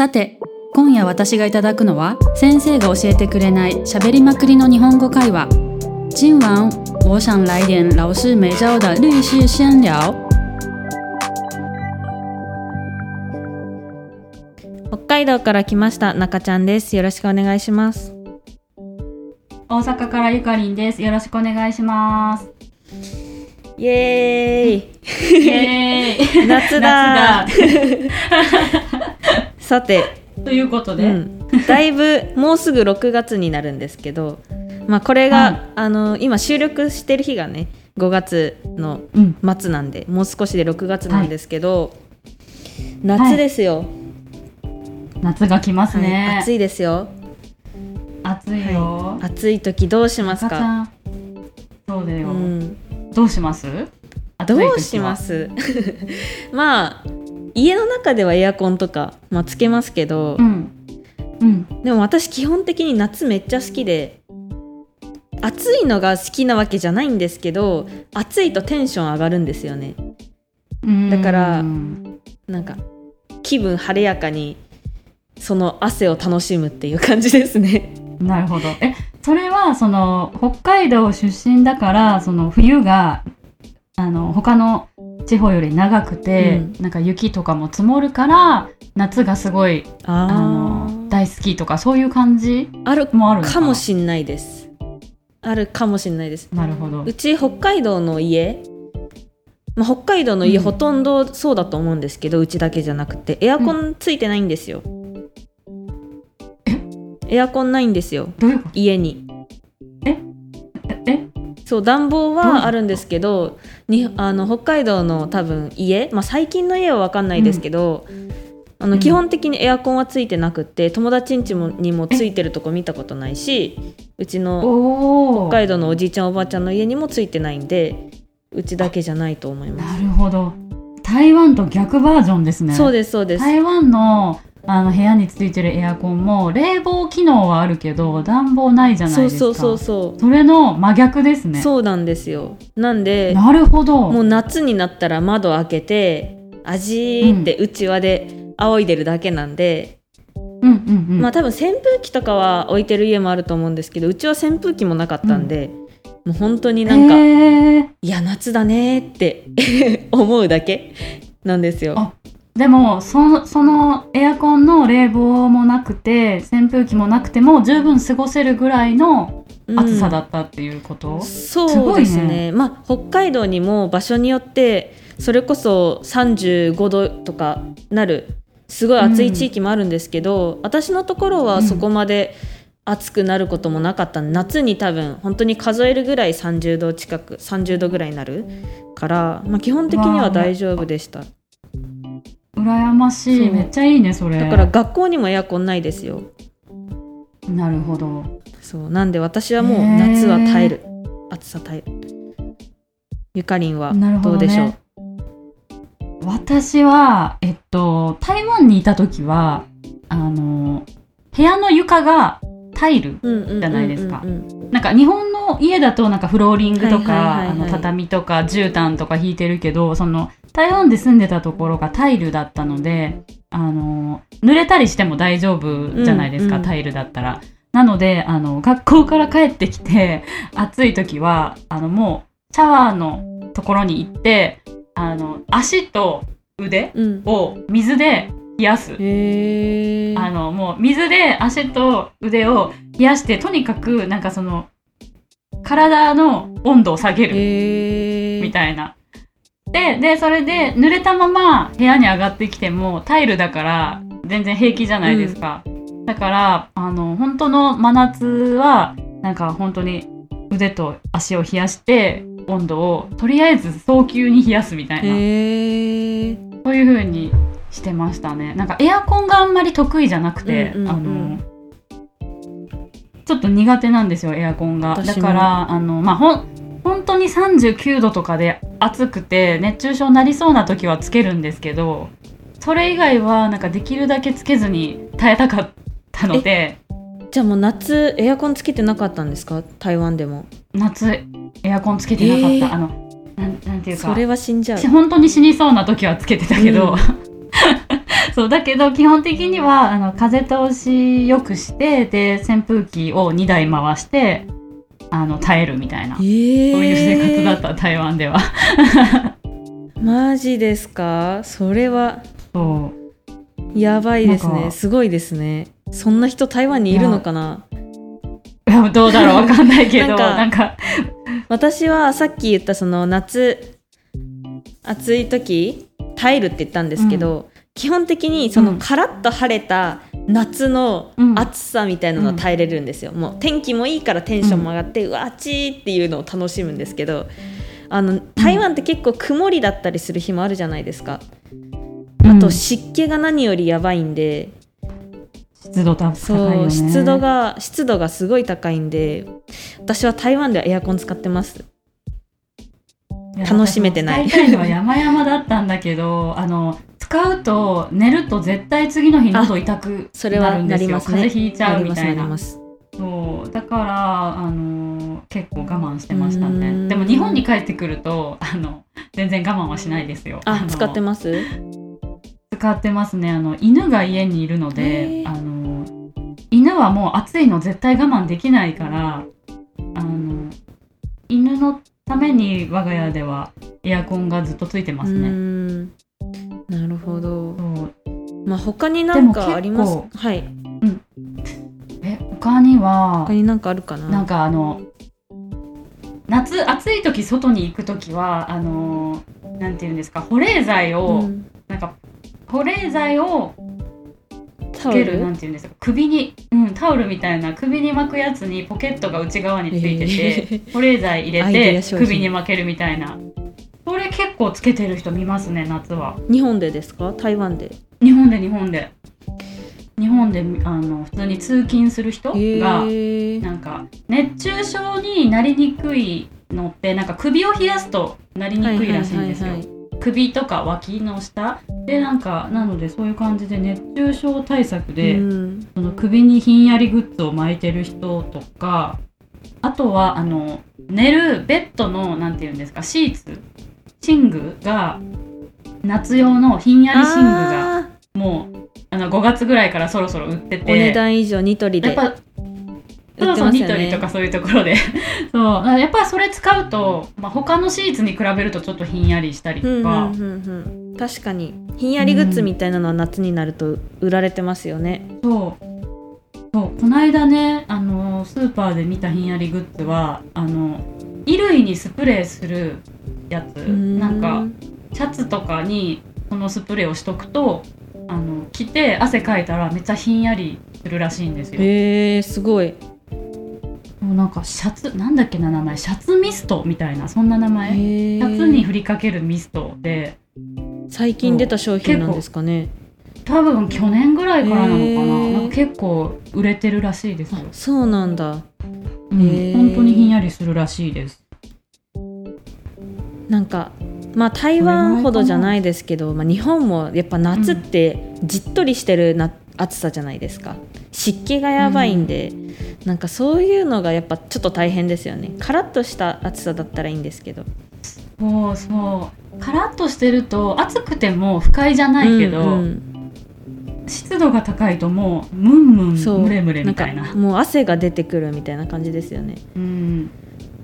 さて今夜私がいただくのは先生が教えてくれない喋りまくりの日本語会話。今晚我想来点老师没教的律师闲聊北海道から来ました中ちゃんです。よろしくお願いします。大阪からゆかりんです。よろしくお願いします。イエーイ。イエーイ。夏だ。夏 さて、だということで、うん、だいぶもうすぐ6月になるんですけど。まあこれが、はい。あの今収録してる日がね5月のうん。末なんでもう少しで6月なんですけど、夏ですよ、夏が来ますはい。ね、暑いですよ。暑いよ、暑い時どうしますか、そうだよ、うん、どうします？どうします？まあ家の中ではエアコンとか、まあ、つけますけど、うん。うん。でも私基本的に夏めっちゃ好きで暑いのが好きなわけじゃないんですけど暑いとテンション上がるんですよね。だからうんなんか気分晴れやかにその汗を楽しむっていう感じですね。なるほど。えそれはその北海道出身だからその冬があの他の地方より長くて、なんか雪とかも積もるから夏がすごいあの大好きとかそういう感じあるもあるのかもしんないです。あるかもしんないです。なるほど。うち北海道の家、まあ、北海道の家うん。ほとんどそうだと思うんですけど、うちだけじゃなくてエアコンついてないんですよ、エアコンないんですよ。家に。え？え？そう暖房はあるんですけどにあの北海道の多分家、まあ、最近の家は分かんないですけど、あうん。の基本的にエアコンはついてなくって友達ん家もにもついてるとこ見たことないしうちの北海道のおじいちゃんおばあちゃんの家にもついてないんでうちだけじゃないと思います。なるほど。台湾と逆バージョンですね。そうですそうです。台湾のあの部屋についてるエアコンも冷房機能はあるけど暖房ないじゃないですか。そうそうそうそう。それの真逆ですね。そうなんですよ。なんでなるほど。もう夏になったら窓開けて味ってうちわで仰いでるだけなんで、うんうんうん、まあ多分扇風機とかは置いてる家もあると思うんですけどうちは扇風機もなかったんで、もう本当になんか、へー。いや夏だねって 思うだけなんですよ。あでもそのそのエアコンの冷房もなくて扇風機もなくても十分過ごせるぐらいの暑さだったっていうこと、そうですね。ね。まあ北海道にも場所によってそれこそ35度とかなるすごい暑い地域もあるんですけど、私のところはそこまで暑くなることもなかった。んで夏に多分本当に数えるぐらい30度近く30度ぐらいになるから、まあ、基本的には大丈夫でした羨ましそいう。めっちゃいいねそれ。だから学校にもエアコンないですよ。なるほど。そう。なんで私はもう夏は耐える。暑さ耐える。ゆかりんはどうでしょう？私はえっと台湾にいた時はあの部屋の床がタイルじじゃないですか。うん。なんか日本の家だとなんかフローリングとか畳とか絨毯とか引いてるけどその台湾で住んでたところがタイルだったのであの濡れたりしても大丈夫じゃないですか、うんうんタイルだったら。なのであの学校から帰ってきて 暑い時はあのもうシャワーのところに行ってあの足と腕うんを水で冷やす。へえあのもう水で足と腕を冷やしてとにかくなんかその体の温度を下げるみたいな。ででそれで濡れたまま部屋に上がってきてもタイルだから全然平気じゃないですか。だからあの本当の真夏はなんか本当に腕と足を冷やして温度をとりあえず早急に冷やすみたいな。そういう風にしてましたね。なんかエアコンがあんまり得意じゃなくて、うんうんうんあのちょっと苦手なんですよエアコンが。だからあのまあほん本当に39度とかで暑くて熱中症になりそうな時はつけるんですけど、それ以外はなんかできるだけつけずに耐えたかったので、じゃあもう夏エアコンつけてなかったんですか？台湾でも。夏エアコンつけてなかった。えー。あのなんなんていうか。それは死んじゃう。本当に死にそうな時はつけてたけど、うん そうだけど基本的にはあの風通しよくしてで扇風機を2台回してあの耐えるみたいな、えー、そういう生活だった台湾では。マジですか？それは。そう。やばいですね。すごいですね。そんな人台湾にいるのかな？いやどうだろう。わかんないけどなんかなんか。私はさっき言ったその夏暑い時耐えるって言ったんですけど、基本的にそのうん。カラッと晴れた夏のうん。暑さみたいなのは耐えれるんですよ、もう天気もいいからテンションも上がって、うわあっちーっていうのを楽しむんですけどあの台湾って結構曇りだったりする日もあるじゃないですか、あと湿気が何よりやばいんで、湿度高いそう、湿度が湿度がすごい高いんで私は台湾ではエアコン使ってます。楽しめてない。山々だったんだけどあの使うと寝ると絶対次の日喉痛くそれはなるんですよ。なりますね。風邪ひいちゃうみたいな。そう。だからあの結構我慢してましたね。ん。でも日本に帰ってくるとあの全然我慢はしないですよ。あの使ってます？使ってますね。あの犬が家にいるのへでー。あの犬はもう暑いの絶対我慢できないからあの犬のために我が家ではエアコンがずっとついてますね。んなるほど。まあ他になんかあります？でもはいえ他には他になんかあるかな？なんかあの夏暑い時外に行く時はあのなんていうんですか保冷剤を、うん。なんか保冷剤をつけるなルんていうんですか首に、うん、タオルみたいな首に巻くやつにポケットが内側についてて、保冷剤入れて首に巻けるみたいなこれ結構つけてる人見ますね夏は。日本でですか？台湾で。日本で日本で。日本であの普通に通勤する人へがー。なんか熱中症になりにくいのってなんか首を冷やすとなりにくいらしいんですよ、首とか脇の下。でなんかなのでそういう感じで熱中症対策で、うん。その首にひんやりグッズを巻いてる人とかあとはあの寝るベッドのなんていうんですかシーツ寝具が夏用のひんやり寝具があもうあの5月ぐらいからそろそろ売ってーお値て段以上ニトリで。やっぱ売そうそうニトリとかそういうところで。そう。やっぱそれ使うと、まあ、他のシーツに比べるとちょっとひんやりしたりとうんうんか、うんうん。確かに。ひんやりグッズみたいなのは夏になると売られてますよね、そう。そう。この間ねあのスーパーで見たひんやりグッズはあの衣類にスプレーするやつ。なんかシャツとかにそのスプレーをしとくとあの着て汗かいたらめっちゃひんやりするらしいんですよ。へえすごい。もうなんかシャツなんだっけな名前。シャツミストみたいなそんな名前？シへャツにー振りかけるミストで。最近出た商品なんですかね。多分去年ぐらいからなのかな。なんか結構売れてるらしいですよ。あ、そうなんだ。うん本当にひんやりするらしいですなんかまあ台湾ほどじゃないですけど、まあ、日本もやっぱ夏ってじっとりしてるな、暑さじゃないですか。湿気がやばいんで、なんかそういうのがやっぱちょっと大変ですよね。カラッとした暑さだったらいいんですけど。そうそう。カラッとしてると暑くても不快じゃないけど、うんうん。湿度が高いともうムンムンムレムレみたいな。もう汗が出てくるみたいな感じですよね。うん、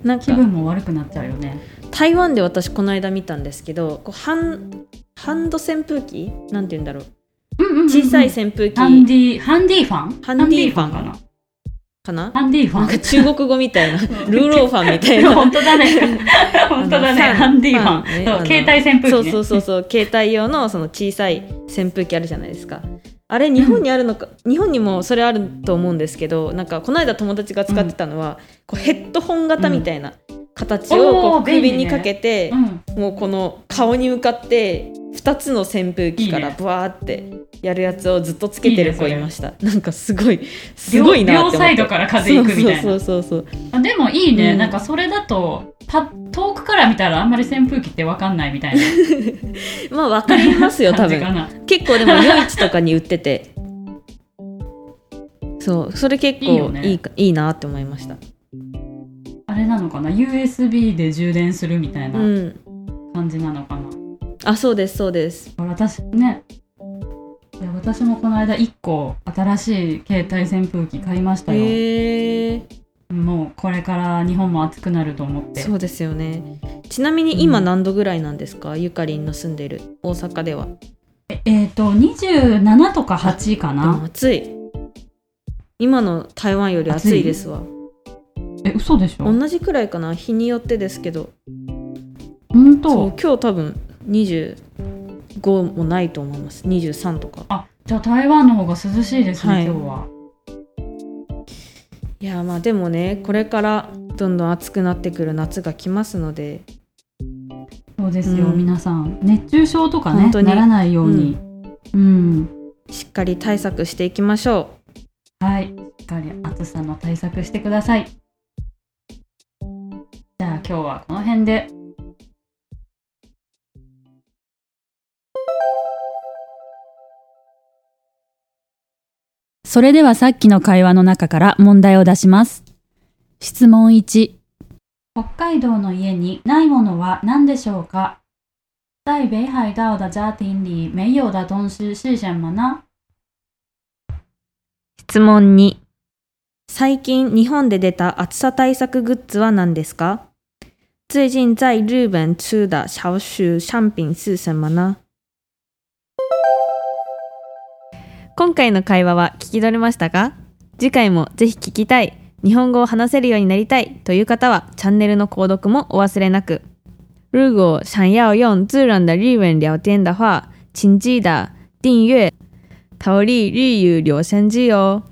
なんか気分も悪くなっちゃうよね台湾で私この間見たんですけどこうハンハンド扇風機？なんて言うんだろう。うんうんうんうん。小さい扇風機。ハンディハンディファン？ハンディファン。ハかな？かな？ハンディファン。なんか中国語みたいな。ルーローファンみたいな。本当だね。本当だね。ハンディファン。ね。携帯扇風機、ね、そうそうそうそう。携帯用のその小さい扇風機あるじゃないですか。あれ日本にあるのか、日本にもそれあると思うんですけどなんかこの間友達が使ってたのは、こうヘッドホン型みたいな形をこう首にかけて、うん。もうこの顔に向かって2つの扇風機からいいね。ブワーってやるやつをずっとつけてる子いいねいましたなんかすごいすごいなって思って。両サイドから風行くみたいな。そうそうそうそう。あでもいいね、うん。なんかそれだとパ遠くから見たらあんまり扇風機ってわかんないみたいな。まあ分かりますよ 多分。結構でも夜市とかに売ってて。そうそれ結構いいいいよねかいいなって思いました。あれなのかな？USB で充電するみたいうなん。感じなのかな、あそうですそうです。私ね私もこの間1個新しい携帯扇風機買いましたよ。へえもうこれから日本も暑くなると思って。そうですよね。ちなみに今うん。何度ぐらいなんですか、ゆかりんの住んでる大阪では。ええーと、27とか8かな？暑い。今の台湾より暑いですわ。え、嘘でしょ？同じくらいかな日によってですけど本そう当今日多分25もないと思います23とかあ、じゃあ台湾の方が涼しいですね、はい今日は。いやまあでもねこれからどんどん暑くなってくる夏が来ますのでそうですよ、うん皆さん。熱中症とかねならないように。うん。しっかり対策していきましょはい。しっかり暑さの対策してください。今日はこの辺で。それではさっきの会話の中から問題を出します。質問1。北海道の家にないものは何でしょうか？在北海道的家庭里没有的东西是什么呢質問2最近日本で出た暑さ対策グッズは何ですか？最近在日本吃的小许商品是什么呢？今回の会話は聞き取れましたか？次回もぜひ聞きたい日本語を話せるようになりたいという方はチャンネルの購読もお忘れなく。如果想要用自然的日文聊天的话请记得订阅逃离日语留声机哦